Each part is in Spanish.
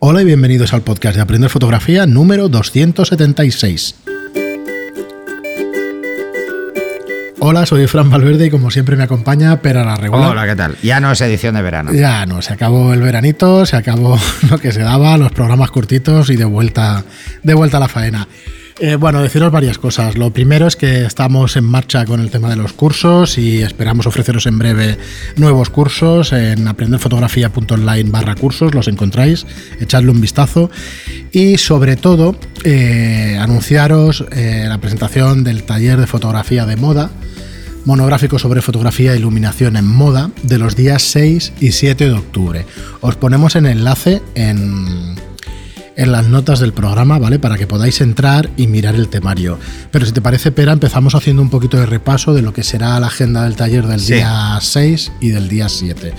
Hola y bienvenidos al podcast de Aprender Fotografía número 276. Hola, soy Fran Valverde y como siempre me acompaña Pera la regular. Hola, ¿qué tal? Ya no es edición de verano. Ya no, se acabó el veranito, se acabó lo que se daba, los programas cortitos y de vuelta, de vuelta a la faena. Eh, bueno, deciros varias cosas. Lo primero es que estamos en marcha con el tema de los cursos y esperamos ofreceros en breve nuevos cursos en aprenderfotografía.online barra cursos, los encontráis, echadle un vistazo y sobre todo eh, anunciaros eh, la presentación del taller de fotografía de moda monográfico sobre fotografía e iluminación en moda de los días 6 y 7 de octubre. Os ponemos el enlace en en las notas del programa, ¿vale? Para que podáis entrar y mirar el temario. Pero si te parece, Pera, empezamos haciendo un poquito de repaso de lo que será la agenda del taller del día 6 y del día 7.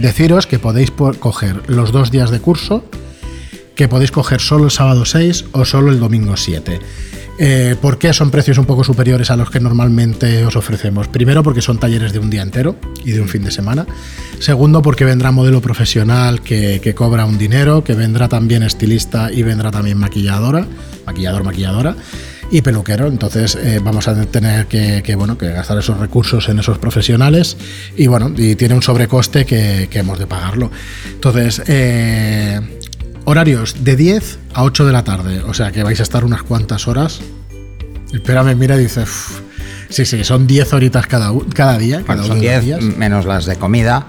Deciros que podéis coger los dos días de curso, que podéis coger solo el sábado 6 o solo el domingo 7. Eh, ¿Por qué son precios un poco superiores a los que normalmente os ofrecemos? Primero porque son talleres de un día entero y de un fin de semana. Segundo porque vendrá modelo profesional que, cobra un dinero, que vendrá también estilista y vendrá también maquilladora, maquillador, maquilladora y peluquero. Entonces eh, vamos a tener que, bueno, que gastar esos recursos en esos profesionales y bueno, y tiene un sobrecoste que, hemos de pagarlo. Entonces, eh, Horarios de 10 a 8 de la tarde, o sea que vais a estar unas cuantas horas. Espérame, mira y dice, sí, sí, son 10 horitas cada, cada día. Cada son 10 menos las de comida.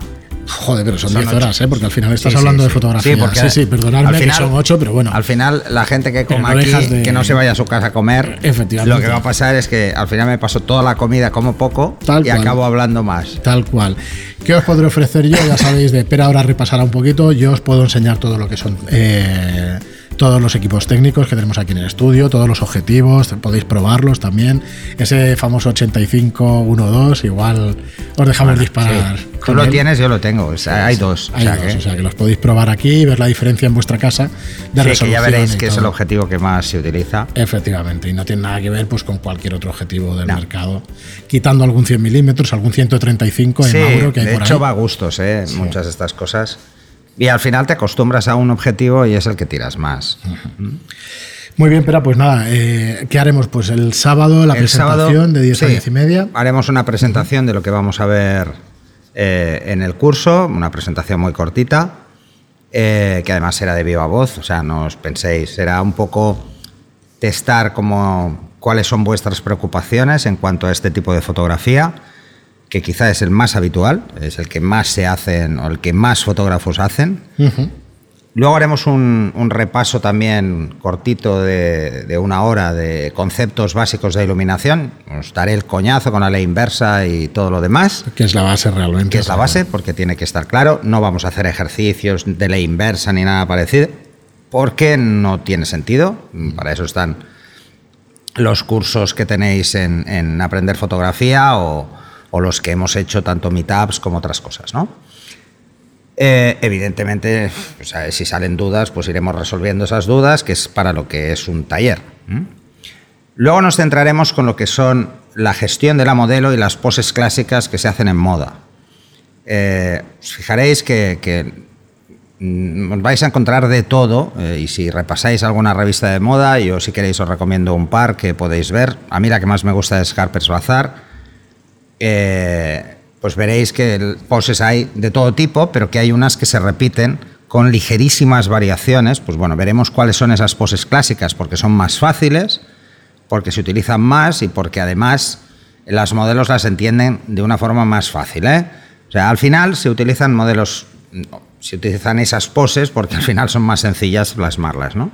Joder, pero son 10 horas, ¿eh? Porque al final estás hablando de fotografía. Sí, porque sí, sí, perdonadme que son 8, pero bueno. Al final, la gente que coma aquí, que no se vaya a su casa a comer, Efectivamente. lo que va a pasar es que al final me paso toda la comida como poco y acabo hablando más. Tal cual. ¿Qué os podré ofrecer yo? Ya sabéis, de Pera ahora repasará un poquito. Yo os puedo enseñar todo lo que son. Eh, todos los equipos técnicos que tenemos aquí en el estudio, todos los objetivos, podéis probarlos también. Ese famoso 8512, igual os dejamos disparar. Tú lo tienes, yo lo tengo. hay dos. Hay dos, o sea que los podéis probar aquí y ver la diferencia en vuestra casa de sí, que ya veréis que es el objetivo que más se utiliza. Efectivamente, y no tiene nada que ver pues con cualquier otro objetivo del mercado, quitando algún 100 milímetros, algún 135 en Mauro que hay de hecho va a gustos, ¿eh? muchas de estas cosas. Y al final te acostumbras a un objetivo y es el que tiras más. Muy bien, pero pues nada, eh, ¿qué haremos? Pues el sábado la presentación de 10 a 10 y media. Haremos una presentación de lo que vamos a ver eh, en el curso, una presentación muy cortita, eh, que además será de viva voz, o sea, no os penséis, será un poco testar como cuáles son vuestras preocupaciones en cuanto a este tipo de fotografía que quizá es el más habitual, es el que más se hacen o el que más fotógrafos hacen. Luego haremos un, repaso también cortito de, una hora de conceptos básicos de iluminación. Os daré el coñazo con la ley inversa y todo lo demás. Que es la base realmente. Que es la base, porque tiene que estar claro. No vamos a hacer ejercicios de ley inversa ni nada parecido, porque no tiene sentido. Para eso están los cursos que tenéis en aprender fotografía o, o los que hemos hecho tanto meetups como otras cosas, ¿no? Eh, evidentemente, si salen dudas, pues iremos resolviendo esas dudas, que es para lo que es un taller. Luego nos centraremos con lo que son la gestión de la modelo y las poses clásicas que se hacen en moda. Eh, os fijaréis que, mm, os vais a encontrar de todo eh, y si repasáis alguna revista de moda, yo si queréis os recomiendo un par que podéis ver. A mí la que más me gusta es Harper's Bazaar eh, pues veréis que poses hay de todo tipo, pero que hay unas que se repiten con ligerísimas variaciones. Pues bueno, veremos cuáles son esas poses clásicas, porque son más fáciles, porque se utilizan más y porque además las modelos las entienden de una forma más fácil. ¿eh? O sea, al final se utilizan modelos, se utilizan esas poses porque al final son más sencillas plasmarlas. ¿no?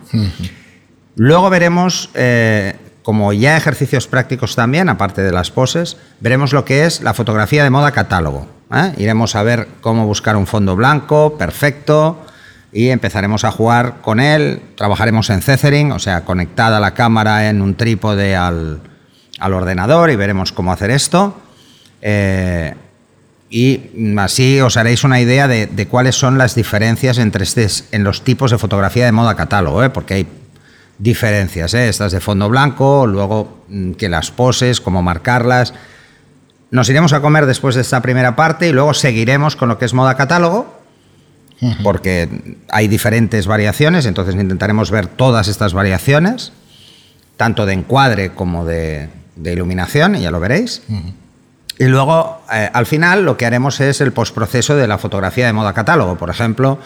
Luego veremos eh, como ya ejercicios prácticos también, aparte de las poses, veremos lo que es la fotografía de moda catálogo. ¿eh? Iremos a ver cómo buscar un fondo blanco perfecto y empezaremos a jugar con él. Trabajaremos en Cethering, o sea, conectada la cámara en un trípode al, ordenador y veremos cómo hacer esto. Eh, y así os haréis una idea de, cuáles son las diferencias entre en los tipos de fotografía de moda catálogo, ¿eh? porque hay diferencias, ¿eh? estas de fondo blanco, luego mm, que las poses, cómo marcarlas. Nos iremos a comer después de esta primera parte y luego seguiremos con lo que es moda catálogo. porque hay diferentes variaciones, entonces intentaremos ver todas estas variaciones, tanto de encuadre como de, iluminación, y ya lo veréis. Y luego, eh, al final, lo que haremos es el postproceso de la fotografía de moda catálogo. Por ejemplo,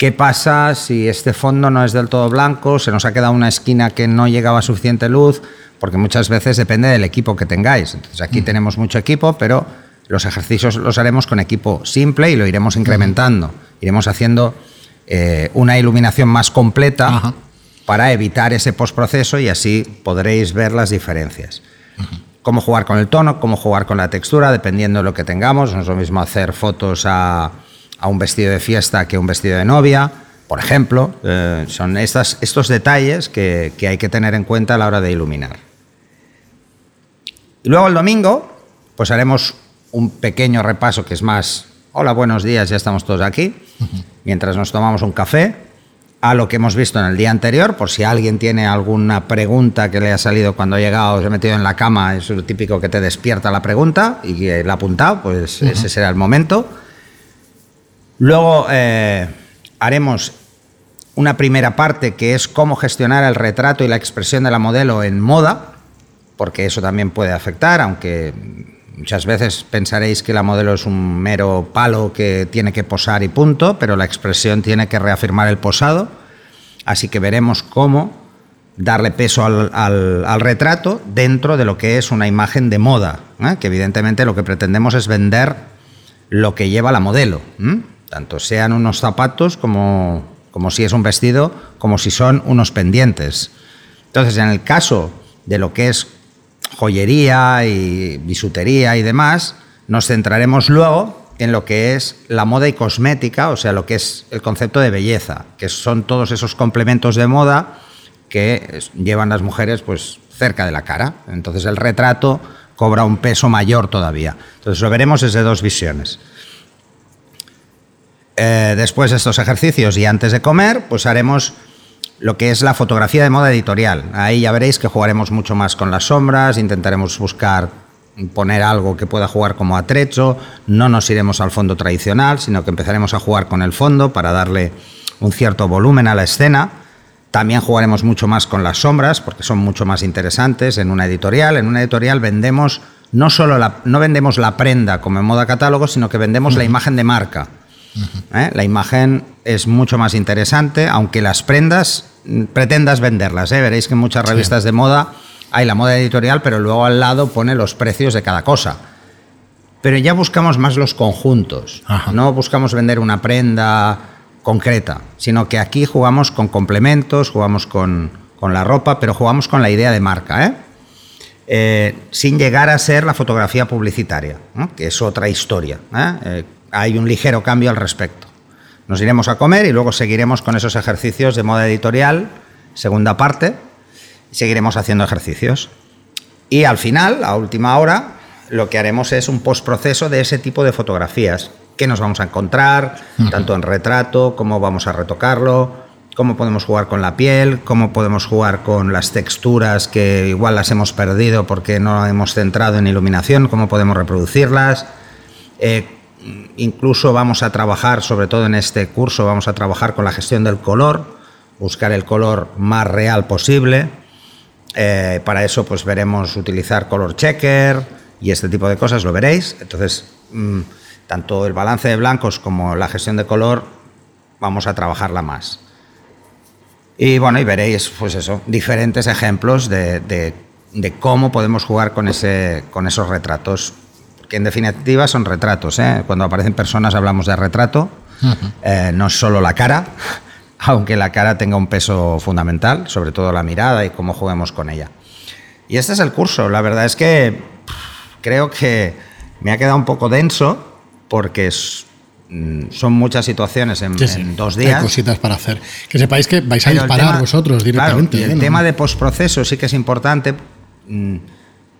¿qué pasa si este fondo no es del todo blanco, se nos ha quedado una esquina que no llegaba suficiente luz? Porque muchas veces depende del equipo que tengáis. Entonces, aquí tenemos mucho equipo, pero los ejercicios los haremos con equipo simple y lo iremos incrementando. Iremos haciendo eh, una iluminación más completa para evitar ese postproceso y así podréis ver las diferencias. Cómo jugar con el tono, cómo jugar con la textura, dependiendo de lo que tengamos. No es lo mismo hacer fotos a, un vestido de fiesta que un vestido de novia, por ejemplo. Eh, son estas, estos detalles que, que hay que tener en cuenta a la hora de iluminar. Y luego el domingo, pues haremos un pequeño repaso que es más, hola, buenos días, ya estamos todos aquí, mientras nos tomamos un café, a lo que hemos visto en el día anterior, por si alguien tiene alguna pregunta que le ha salido cuando ha llegado, se ha metido en la cama, es lo típico que te despierta la pregunta y la ha apuntado, pues ese será el momento. Luego eh, haremos una primera parte que es cómo gestionar el retrato y la expresión de la modelo en moda, porque eso también puede afectar, aunque Muchas veces pensaréis que la modelo es un mero palo que tiene que posar y punto, pero la expresión tiene que reafirmar el posado. Así que veremos cómo darle peso al, retrato dentro de lo que es una imagen de moda, ¿eh? que evidentemente lo que pretendemos es vender lo que lleva la modelo, tanto sean unos zapatos como, como si es un vestido, como si son unos pendientes. Entonces, en el caso de lo que es joyería y bisutería y demás, nos centraremos luego en lo que es la moda y cosmética, o sea, lo que es el concepto de belleza, que son todos esos complementos de moda que llevan las mujeres pues cerca de la cara. Entonces el retrato cobra un peso mayor todavía. Entonces lo veremos desde dos visiones. Eh, después de estos ejercicios y antes de comer, pues haremos lo que es la fotografía de moda editorial. Ahí ya veréis que jugaremos mucho más con las sombras, intentaremos buscar poner algo que pueda jugar como atrecho, no nos iremos al fondo tradicional, sino que empezaremos a jugar con el fondo para darle un cierto volumen a la escena. También jugaremos mucho más con las sombras porque son mucho más interesantes en una editorial. En una editorial vendemos no solo la, no vendemos la prenda como en moda catálogo, sino que vendemos la imagen de marca. ¿Eh? La imagen es mucho más interesante, aunque las prendas mm, pretendas venderlas. ¿eh? Veréis que en muchas revistas de moda hay la moda editorial, pero luego al lado pone los precios de cada cosa. Pero ya buscamos más los conjuntos. No buscamos vender una prenda concreta, sino que aquí jugamos con complementos, jugamos con, la ropa, pero jugamos con la idea de marca. ¿eh? sin llegar a ser la fotografía publicitaria, que es otra historia hay un ligero cambio al respecto. Nos iremos a comer y luego seguiremos con esos ejercicios de moda editorial, segunda parte, y seguiremos haciendo ejercicios. Y al final, a última hora, lo que haremos es un postproceso de ese tipo de fotografías. ¿Qué nos vamos a encontrar, tanto en retrato, cómo vamos a retocarlo, cómo podemos jugar con la piel, cómo podemos jugar con las texturas que igual las hemos perdido porque no hemos centrado en iluminación, cómo podemos reproducirlas, eh, Incluso vamos a trabajar, sobre todo en este curso, vamos a trabajar con la gestión del color, buscar el color más real posible. Eh, para eso pues veremos utilizar color checker y este tipo de cosas, lo veréis. Entonces, mm, tanto el balance de blancos como la gestión de color vamos a trabajarla más. Y bueno, y veréis, pues eso, diferentes ejemplos de, cómo podemos jugar con esos retratos que en definitiva son retratos. ¿eh? Cuando aparecen personas hablamos de retrato, eh, no es solo la cara, aunque la cara tenga un peso fundamental, sobre todo la mirada y cómo juguemos con ella. Y este es el curso. La verdad es que creo que me ha quedado un poco denso porque mm, son muchas situaciones en, dos días. Hay cositas para hacer. Que sepáis que vais a disparar vosotros directamente. el ¿eh? tema de postproceso sí que es importante.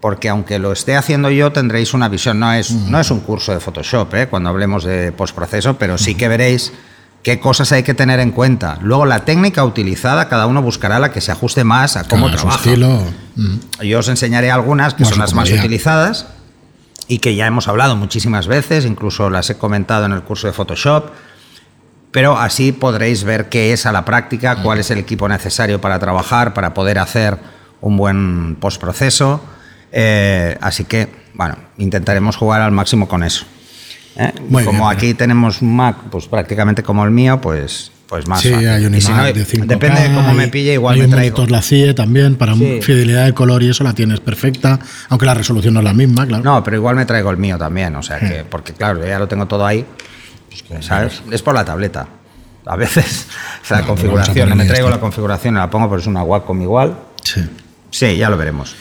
Mm, porque aunque lo esté haciendo yo tendréis una visión. No es, no es un curso de Photoshop ¿eh? cuando hablemos de postproceso, pero sí que veréis qué cosas hay que tener en cuenta. Luego la técnica utilizada, cada uno buscará la que se ajuste más a cómo trabaja. Estilo. Yo os enseñaré algunas que son las más utilizadas y que ya hemos hablado muchísimas veces, incluso las he comentado en el curso de Photoshop. pero así podréis ver qué es a la práctica, cuál es el equipo necesario para trabajar, para poder hacer un buen postproceso. Eh, así que, bueno, intentaremos jugar al máximo con eso. ¿eh? como aquí tenemos un Mac, pues prácticamente como el mío, pues pues más sí, hay un iMac de 5K, Depende de cómo me pille, igual hay me un traigo. monitor la CIE también, para fidelidad de color y eso la tienes perfecta, aunque la resolución no es la misma, claro. No, pero igual me traigo el mío también, o sea que, porque claro, ya lo tengo todo ahí, ¿sabes? Es por la tableta. A veces es la No, configuración, no me traigo la configuración, la pongo, pero es una Wacom igual. Sí. Sí, ya lo veremos.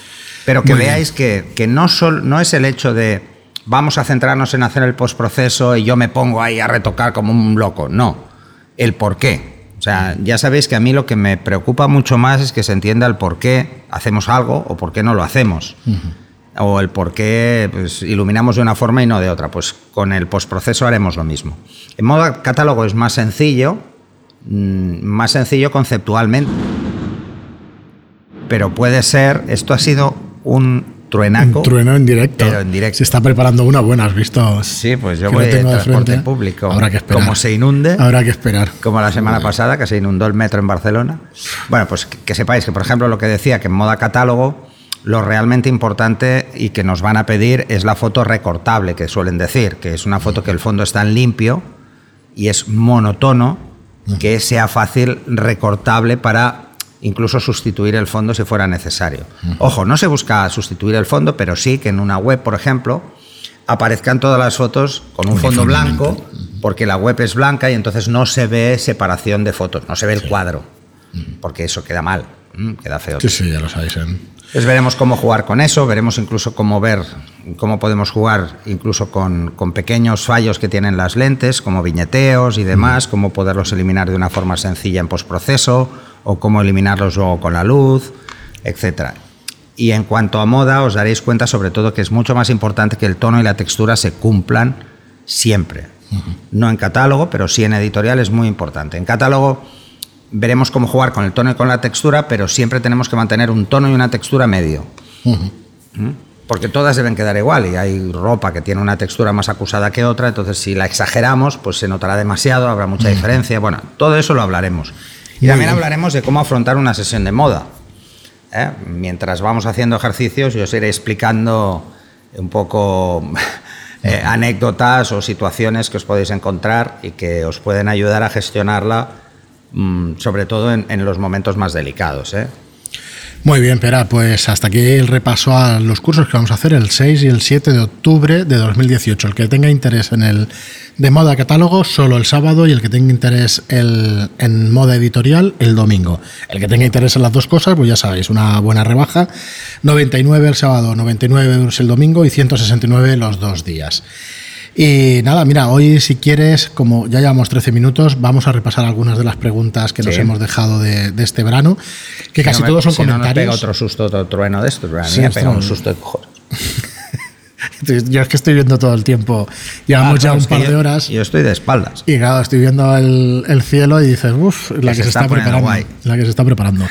Pero que Muy veáis que, que no, sol- no es el hecho de vamos a centrarnos en hacer el postproceso y yo me pongo ahí a retocar como un loco. No, el por qué. O sea, ya sabéis que a mí lo que me preocupa mucho más es que se entienda el por qué hacemos algo o por qué no lo hacemos. O el por qué pues, iluminamos de una forma y no de otra. Pues con el postproceso haremos lo mismo. En modo catálogo es más sencillo, mm, más sencillo conceptualmente pero puede ser, esto ha sido un truenaco. Un trueno en directo. Pero en directo. Se está preparando una buena, ¿has visto? Sí, pues yo voy de de transporte frente. público. Habrá que esperar. Como se inunde, Habrá que esperar. como la semana pasada, que se inundó el metro en Barcelona. Bueno, pues que, que sepáis que, por ejemplo, lo que decía, que en moda catálogo, lo realmente importante y que nos van a pedir es la foto recortable, que suelen decir, que es una foto que el fondo está en limpio y es monotono, que sea fácil recortable para incluso sustituir el fondo si fuera necesario. Ojo, no se busca sustituir el fondo, pero sí que en una web, por ejemplo, aparezcan todas las fotos con un fondo blanco, porque la web es blanca y entonces no se ve separación de fotos, no se ve el cuadro, porque eso queda mal, queda feo. Sí, sí, ya lo sabéis. ¿eh? Entonces veremos cómo jugar con eso, veremos incluso cómo ver, cómo podemos jugar incluso con, con pequeños fallos que tienen las lentes, como viñeteos y demás, cómo poderlos eliminar de una forma sencilla en postproceso o cómo eliminarlos luego con la luz, etc. Y en cuanto a moda, os daréis cuenta sobre todo que es mucho más importante que el tono y la textura se cumplan siempre. No en catálogo, pero sí en editorial es muy importante. En catálogo veremos cómo jugar con el tono y con la textura, pero siempre tenemos que mantener un tono y una textura medio. ¿Mm? Porque todas deben quedar igual y hay ropa que tiene una textura más acusada que otra, entonces si la exageramos, pues se notará demasiado, habrá mucha diferencia. Bueno, todo eso lo hablaremos. Y Muy también bien. hablaremos de cómo afrontar una sesión de moda. ¿eh? Mientras vamos haciendo ejercicios, yo os iré explicando un poco eh, anécdotas o situaciones que os podéis encontrar y que os pueden ayudar a gestionarla, sobre todo en, en los momentos más delicados. ¿eh? Muy bien, Pera, pues hasta aquí el repaso a los cursos que vamos a hacer el 6 y el 7 de octubre de 2018. El que tenga interés en el de moda catálogo, solo el sábado, y el que tenga interés el- en moda editorial, el domingo. El que tenga interés en las dos cosas, pues ya sabéis, una buena rebaja. 99 el sábado, 99 euros el domingo y 169 los dos días. Y nada, mira, hoy si quieres, como ya llevamos 13 minutos, vamos a repasar algunas de las preguntas que nos Sí. hemos dejado de, de este verano, que casi Si no me- todos son si no nos comentarios. pega otro susto, otro trueno de estos, pero a mí Sí, me pega un susto de cojones. Yo es que estoy viendo todo el tiempo. Llevamos Ah, ya un que par yo- de horas. Yo estoy de espaldas. Y claro, estoy viendo el, el cielo y dices, uff, la que, se se, está está, preparando. guay. La que se está preparando.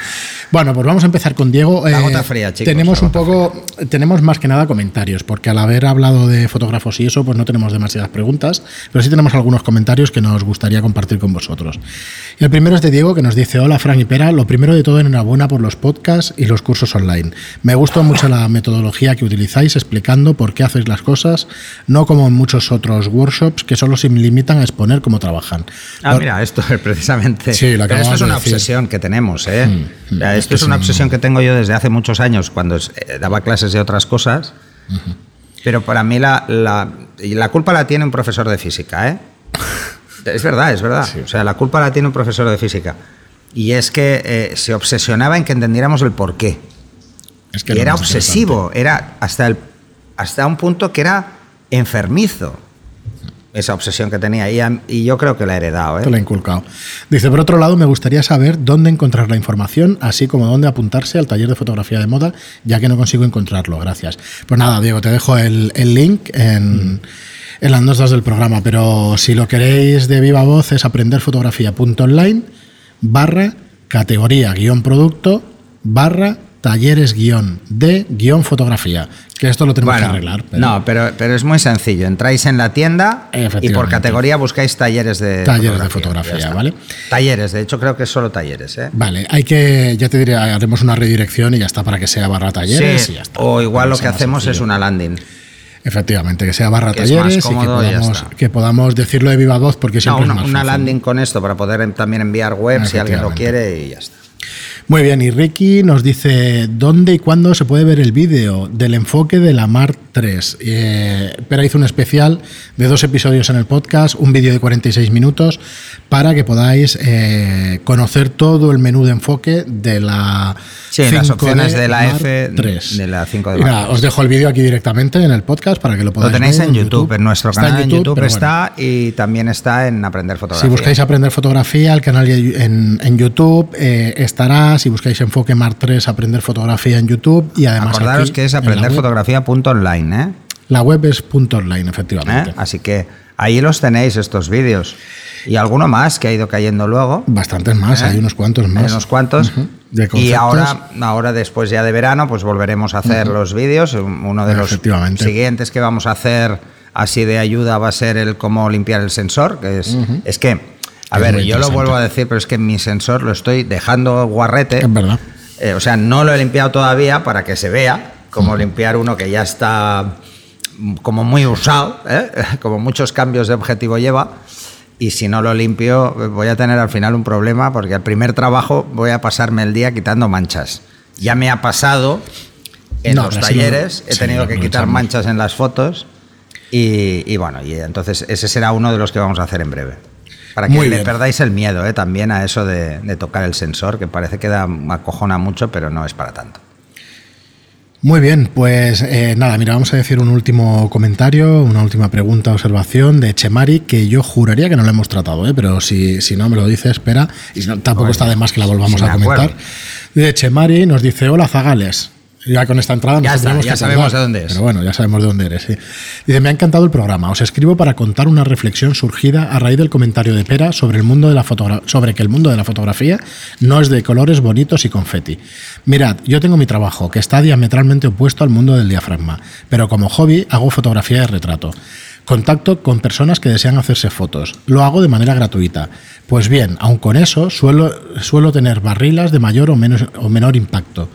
Bueno, pues vamos a empezar con Diego. Eh, La gota fría, chicos, Tenemos la un poco, tenemos más que nada comentarios, porque al haber hablado de fotógrafos y eso, pues no tenemos demasiadas preguntas, pero sí tenemos algunos comentarios que nos gustaría compartir con vosotros. Y el primero es de Diego, que nos dice, hola Fran y Pera, lo primero de todo enhorabuena por los podcasts y los cursos online. Me gustó mucho la metodología que utilizáis explicando por qué hacéis las cosas, no como en muchos otros workshops que solo se limitan a exponer cómo trabajan. Ah, Por- mira, esto es precisamente. Sí, lo Pero esto es de una decir. obsesión que tenemos, ¿eh? Mm, O es esto que es una obsesión que tengo yo desde hace muchos años, cuando eh, daba clases de otras cosas. Pero para mí la, la, culpa la tiene un profesor de física, ¿eh? Es verdad, es verdad. O sea, la culpa la tiene un profesor de física. Y es que eh, se obsesionaba en que entendiéramos el porqué. Es que y era obsesivo, era hasta, el, hasta un punto que era enfermizo esa obsesión que tenía. Y, y yo creo que la he heredado. ¿eh? Te lo he inculcado. Dice, por otro lado, me gustaría saber dónde encontrar la información, así como dónde apuntarse al taller de fotografía de moda, ya que no consigo encontrarlo. Gracias. Pues nada, Diego, te dejo el, el link en, en las notas del programa, pero si lo queréis de viva voz es aprenderfotografía.online barra categoría guion producto barra talleres guion de guion fotografía. Que esto lo tenemos que arreglar. No, pero, pero es muy sencillo. Entráis en la tienda y por categoría buscáis talleres de talleres de fotografía, ¿vale? Talleres, de hecho creo que es solo talleres. ¿eh? Vale, hay que, ya te diré, haremos una redirección y ya está para que sea barra talleres y ya está. O igual lo que hacemos es una landing. Efectivamente, que sea barra talleres y, que podamos, decirlo de viva voz porque siempre una, es más una landing con esto para poder también enviar web si alguien lo quiere y ya está. Muy bien, y Ricky nos dice dónde y cuándo se puede ver el vídeo del enfoque de la Mar 3. Eh, Pera hizo un especial de dos episodios en el podcast, un vídeo de 46 minutos, para que podáis eh, conocer todo el menú de enfoque de la Sí, las opciones de, la F 3. de la 5 de Mira, os dejo el vídeo aquí directamente en el podcast para que lo podáis ver. Lo tenéis en YouTube, en nuestro canal en YouTube, está y también está en Aprender Fotografía. Si buscáis Aprender Fotografía, el canal en, en YouTube eh, estará. Si buscáis Enfoque Mar 3, Aprender Fotografía en YouTube y además. Acordaros que es aprenderfotografía.online, ¿eh? La web es punto .online, efectivamente. ¿Eh? Así que ahí los tenéis, estos vídeos. Y alguno más que ha ido cayendo luego. Bastantes más, ¿Eh? hay unos cuantos más. Hay unos cuantos. y ahora, ahora, después ya de verano, pues volveremos a hacer los vídeos. Uno de los siguientes que vamos a hacer así de ayuda va a ser el cómo limpiar el sensor. Que es, es que, a ver, yo lo vuelvo a decir, pero es que mi sensor lo estoy dejando guarrete. Es verdad. Eh, o sea, no lo he limpiado todavía para que se vea cómo limpiar uno que ya está como muy usado, ¿eh? como muchos cambios de objetivo lleva y si no lo limpio voy a tener al final un problema porque al primer trabajo voy a pasarme el día quitando manchas. Ya me ha pasado en los talleres, he tenido que quitar manchas en las fotos y, bueno, y entonces ese será uno de los que vamos a hacer en breve. Para que le perdáis el miedo ¿eh? también a eso de, de, tocar el sensor, que parece que da, acojona mucho, pero no es para tanto. Muy bien, pues eh, nada, mira, vamos a decir un último comentario, una última pregunta, observación de Chemari, que yo juraría que no la hemos tratado, ¿eh? pero si, si no me lo dice, espera, y tampoco está de más que la volvamos a comentar. De Chemari nos dice, hola Zagales, ya con esta entrada ya, ya sabemos de dónde es. Pero bueno, ya sabemos de dónde eres. Dice, me ha encantado el programa. Os escribo para contar una reflexión surgida a raíz del comentario de Pera sobre, el mundo de la sobre que el mundo de la fotografía no es de colores bonitos y confeti. Mirad, yo tengo mi trabajo, que está diametralmente opuesto al mundo del diafragma, pero como hobby hago fotografía de retrato. Contacto con personas que desean hacerse fotos. Lo hago de manera gratuita. Pues bien, aun con eso, suelo, suelo tener barrilas de mayor o, menos, o menor impacto.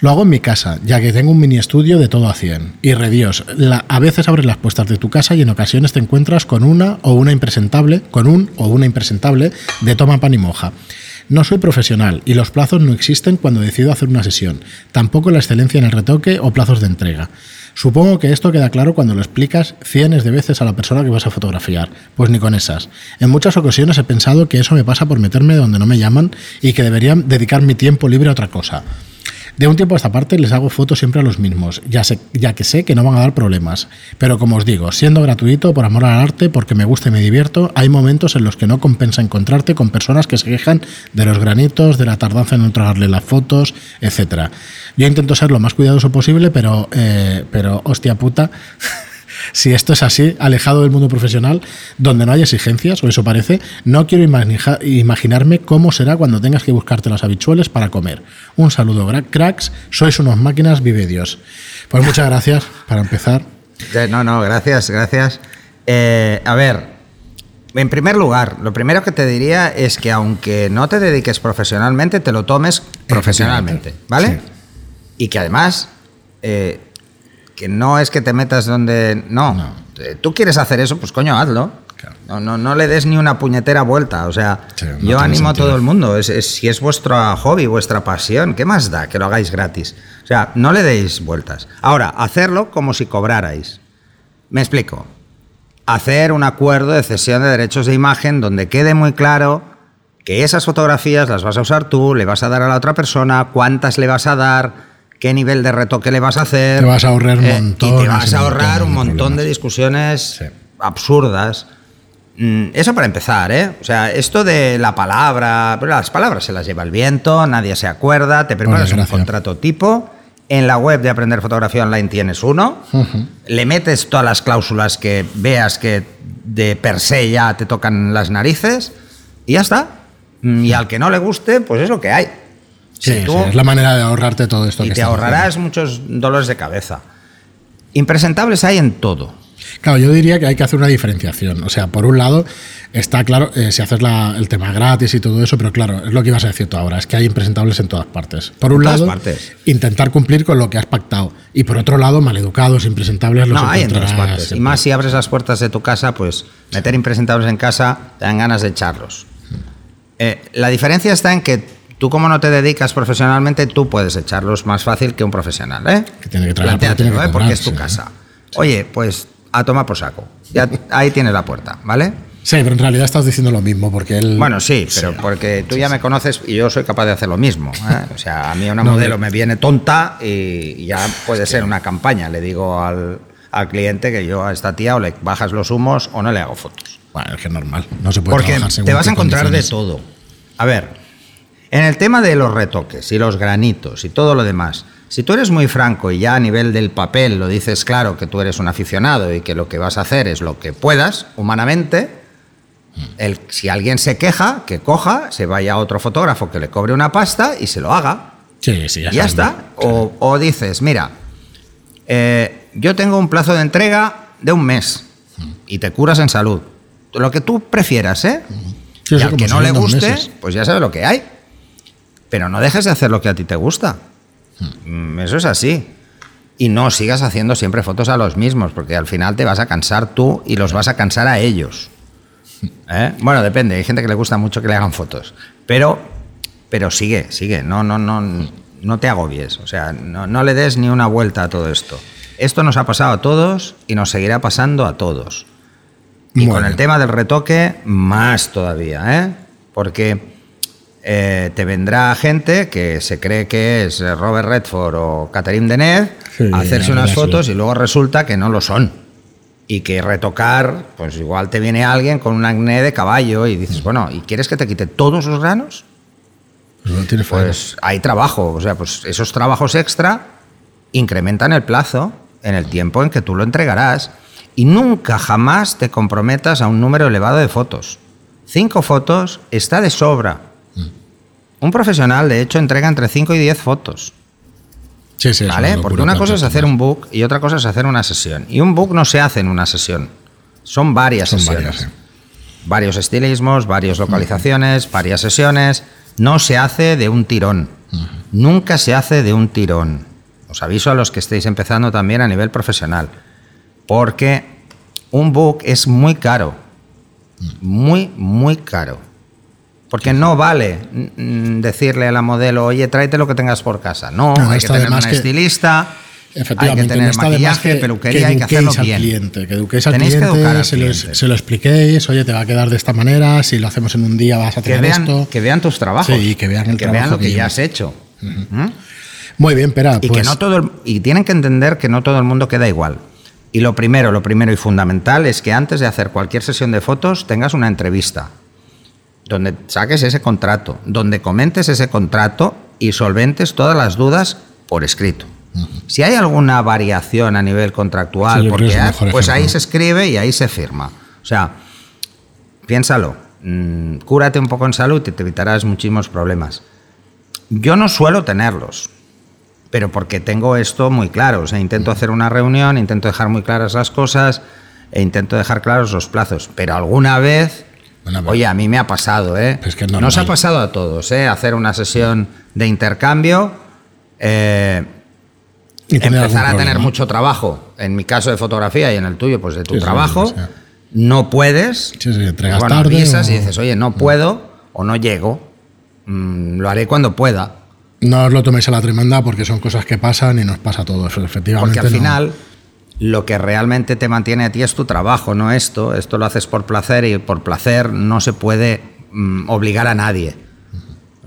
Lo hago en mi casa, ya que tengo un mini estudio de todo a 100. Y redios, a veces abres las puertas de tu casa y en ocasiones te encuentras con una o una impresentable, con un o una impresentable de toma pan y moja. No soy profesional y los plazos no existen cuando decido hacer una sesión, tampoco la excelencia en el retoque o plazos de entrega. Supongo que esto queda claro cuando lo explicas cientos de veces a la persona que vas a fotografiar, pues ni con esas. En muchas ocasiones he pensado que eso me pasa por meterme donde no me llaman y que debería dedicar mi tiempo libre a otra cosa. De un tiempo a esta parte les hago fotos siempre a los mismos, ya, sé, ya que sé que no van a dar problemas. Pero como os digo, siendo gratuito, por amor al arte, porque me gusta y me divierto, hay momentos en los que no compensa encontrarte con personas que se quejan de los granitos, de la tardanza en entregarle las fotos, etc. Yo intento ser lo más cuidadoso posible, pero, eh, pero hostia puta. si esto es así, alejado del mundo profesional, donde no hay exigencias, o eso parece, no quiero imaginarme cómo será cuando tengas que buscarte las habituales para comer. Un saludo, cracks, sois unos máquinas, vive Dios. Pues muchas gracias para empezar. No, no, gracias, gracias. Eh, a ver, en primer lugar, lo primero que te diría es que aunque no te dediques profesionalmente, te lo tomes profesionalmente, ¿vale? Y que además eh, que no es que te metas donde. No. Eh, tú quieres hacer eso, pues coño, hazlo. No, no, no le des ni una puñetera vuelta. O sea, yo animo a todo el mundo. Es, si es vuestro hobby, vuestra pasión, ¿qué más da que lo hagáis gratis? O sea, no le deis vueltas. Ahora, hacerlo como si cobrarais. Me explico. Hacer un acuerdo de cesión de derechos de imagen donde quede muy claro que esas fotografías las vas a usar tú, le vas a dar a la otra persona, cuántas le vas a dar qué nivel de retoque le vas a hacer. Te vas a ahorrar un montón. Eh, y te vas a ahorrar un montón de, discusiones absurdas. Mm, eso para empezar, ¿eh? O sea, esto de la palabra, pero las palabras se las lleva el viento, nadie se acuerda, te preparas un contrato tipo. En la web de Aprender Fotografía Online tienes uno, le metes todas las cláusulas que veas que de per se ya te tocan las narices y ya está. Mm, y al que no le guste, pues es lo que hay. Sí, Si tú- sí, es la manera de ahorrarte todo esto. y que te ahorrarás muchos dolores de cabeza. Impresentables hay en todo. Claro, yo diría que hay que hacer una diferenciación. O sea, por un lado, está claro, eh, si haces la- el tema gratis y todo eso, pero claro, es lo que ibas a decir tú ahora, es que hay impresentables en todas partes. Por un lado, partes. intentar cumplir con lo que has pactado. Y por otro lado, maleducados, impresentables, los No, hay en todas partes. Y más si abres las puertas de tu casa, pues meter impresentables en casa, te dan ganas de echarlos. Eh, la diferencia está en que tú como no te dedicas profesionalmente, tú puedes echarlos más fácil que un profesional, ¿eh? Que tiene que pero Plantéatelo, tiene que ¿eh? Porque es tu sí. casa. Oye, pues a tomar por saco. Ya, ahí tienes la puerta, ¿vale? Sí, pero en realidad estás diciendo lo mismo, porque él... Bueno, sí, pero porque tú ya me conoces y yo soy capaz de hacer lo mismo. ¿eh? O sea, a mí una No, modelo de- me viene tonta y ya puede ser una campaña. Le digo al, al cliente que yo a esta tía o le bajas los humos o no le hago fotos. Bueno, es que es normal, no se puede Porque trabajar te vas a encontrar de todo. A ver, en el tema de los retoques y los granitos y todo lo demás, si tú eres muy franco y ya a nivel del papel lo dices claro que tú eres un aficionado y que lo que vas a hacer es lo que puedas humanamente, el- si alguien se queja, que coja, se vaya a otro fotógrafo que le cobre una pasta y se lo haga. Sí, sí, ya, Y ya sabes, está. O, o dices, mira, eh, yo tengo un plazo de entrega de un mes y te curas en salud. Lo que tú prefieras, ¿eh? Sí, y al que no le guste, meses. pues ya sabe lo que hay. Pero no dejes de hacer lo que a ti te gusta. Mm, Eso es así. Y no sigas haciendo siempre fotos a los mismos, porque al final te vas a cansar tú y los vas a cansar a ellos. ¿Eh? Bueno, depende. Hay gente que le gusta mucho que le hagan fotos. Pero, pero sigue, sigue. No, no, no, no te agobies. O sea, no, no le des ni una vuelta a todo esto. Esto nos ha pasado a todos y nos seguirá pasando a todos. Y con el tema del retoque, más todavía, ¿eh? Porque eh, te vendrá gente que se cree que es Robert Redford o Catherine Deneuve Sí, a hacerse unas sí. fotos y luego resulta que no lo son. Y que retocar, pues igual te viene alguien con un acné de caballo y dices, bueno, ¿y quieres que te quite todos los granos? Pues no tiene fallo. Pues hay trabajo, o sea, pues esos trabajos extra incrementan el plazo en el tiempo en que tú lo entregarás y nunca jamás te comprometas a un número elevado de fotos. Cinco fotos está de sobra. Un profesional, de hecho, entrega entre 5 y 10 fotos. Sí, sí, ¿Vale? Porque una cosa es hacer un book y otra cosa es hacer una sesión. Y un book no se hace en una sesión. Son varias Son sesiones. varias. Varios estilismos, varias localizaciones, varias sesiones. No se hace de un tirón. Nunca se hace de un tirón. Os aviso a los que estéis empezando también a nivel profesional. Porque un book es muy caro. Muy, muy caro. Porque no vale mm, decirle a la modelo, oye, tráete lo que tengas por casa. No, No, hay que tener un estilista, hay que tener maquillaje, que, peluquería, hay que hacerlo al bien. cliente, que eduquéis al Tenéis que cliente, educar al se, lo, cliente. se lo expliquéis, oye, te va a quedar de esta manera, si lo hacemos en un día vas a que tener vean, esto. que vean tus trabajos. Sí, que vean el que vean trabajo lo que ya has hecho. ¿Mm? Muy bien, espera, Y pues, que no todo el- y tienen que entender que no todo el mundo queda igual. Y lo primero, lo primero y fundamental es que antes de hacer cualquier sesión de fotos tengas una entrevista donde saques ese contrato, donde comentes ese contrato y solventes todas las dudas por escrito. Si hay alguna variación a nivel contractual, Sí, porque pues ahí se escribe y ahí se firma. O sea, piénsalo, mm, cúrate un poco en salud y te evitarás muchísimos problemas. Yo no suelo tenerlos, pero porque tengo esto muy claro. O sea, intento hacer una reunión, intento dejar muy claras las cosas e intento dejar claros los plazos. Pero alguna vez, Bueno, pero- oye, a mí me ha pasado, ¿eh? Es que es Nos ha pasado a todos, ¿eh? Hacer una sesión de intercambio. eh, y empezar a tener mucho trabajo, en mi caso de fotografía y en el tuyo, pues de tu Sí, trabajo, no puedes. Sí, sí, entregas bueno, tarde avisas o- y dices, oye, no puedo o no llego, mm, lo haré cuando pueda. No os lo toméis a la tremenda porque son cosas que pasan y nos pasa a todos, efectivamente. Porque al no. final lo que realmente te mantiene a ti es tu trabajo, no esto. Esto lo haces por placer y por placer no se puede mm, obligar a nadie.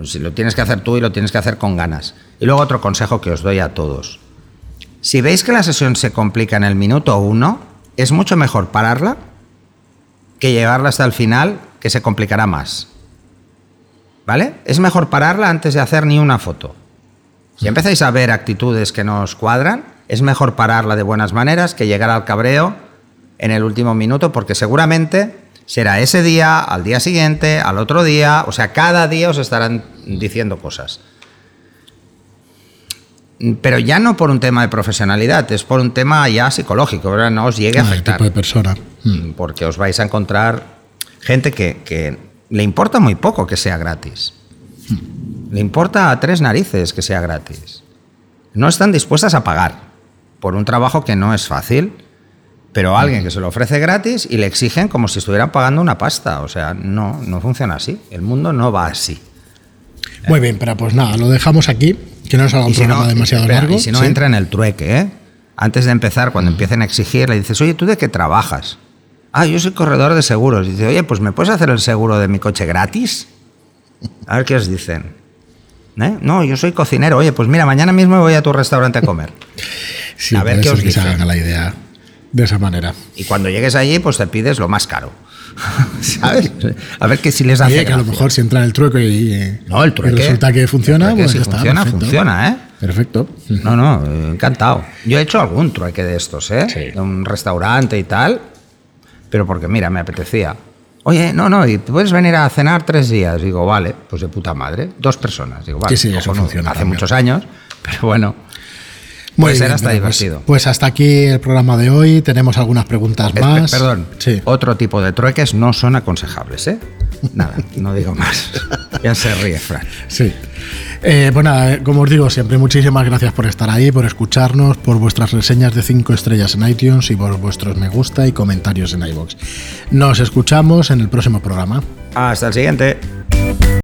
Si lo tienes que hacer tú y lo tienes que hacer con ganas. Y luego otro consejo que os doy a todos. Si veis que la sesión se complica en el minuto uno, es mucho mejor pararla que llevarla hasta el final, que se complicará más. ¿Vale? Es mejor pararla antes de hacer ni una foto. Si empezáis a ver actitudes que no os cuadran, es mejor pararla de buenas maneras que llegar al cabreo en el último minuto, porque seguramente será ese día, al día siguiente, al otro día, o sea, cada día os estarán diciendo cosas. pero ya no por un tema de profesionalidad, es por un tema ya psicológico, ¿verdad? no os llegue a Ah, afectar. tipo de persona. Mm. Porque os vais a encontrar gente que, que le importa muy poco que sea gratis. Le importa a tres narices que sea gratis. No están dispuestas a pagar por un trabajo que no es fácil, pero a alguien que se lo ofrece gratis y le exigen como si estuvieran pagando una pasta. O sea, no, no funciona así. El mundo no va así. Muy bien, pero pues nada, lo dejamos aquí, que no salga un Y si programa no, demasiado espera, largo. y si no Sí. entra en el trueque, ¿eh? Antes de empezar, cuando empiecen a exigir, le dices, oye, ¿tú de qué trabajas? Ah, yo soy corredor de seguros. Y dice, oye, pues ¿me puedes hacer el seguro de mi coche gratis? A ver qué os dicen. ¿Eh? No, yo soy cocinero. Oye, pues mira, mañana mismo voy a tu restaurante a comer. Sí, a ver qué os que se haga la idea de esa manera. Y cuando llegues allí, pues te pides lo más caro. ¿Sabes? A ver que si les hace Oye, que a lo mejor si entra en el trueco y, No, el trueque. y resulta que funciona, trueque, pues si está, funciona, perfecto. funciona, ¿eh? Perfecto. No, no, encantado. Yo he hecho algún trueque de estos, ¿eh? Sí. De un restaurante y tal. Pero porque, mira, me apetecía. Oye, no, no, y puedes venir a cenar tres días. Digo, vale, pues de puta madre. Dos personas. Digo, vale, Sí, sí, eso funciona Hace también. muchos años, pero bueno. Muy bien, hasta pues- divertido. Pues, hasta aquí el programa de hoy. Tenemos algunas preguntas Eh, más. Perdón, Sí. otro tipo de trueques no son aconsejables, ¿eh? Nada, no digo más. Ya se ríe, Fran. Sí. Eh, pues nada, eh, como os digo siempre, muchísimas gracias por estar ahí, por escucharnos, por vuestras reseñas de 5 estrellas en iTunes y por vuestros me gusta y comentarios en iVoox. Nos escuchamos en el próximo programa. Hasta el siguiente.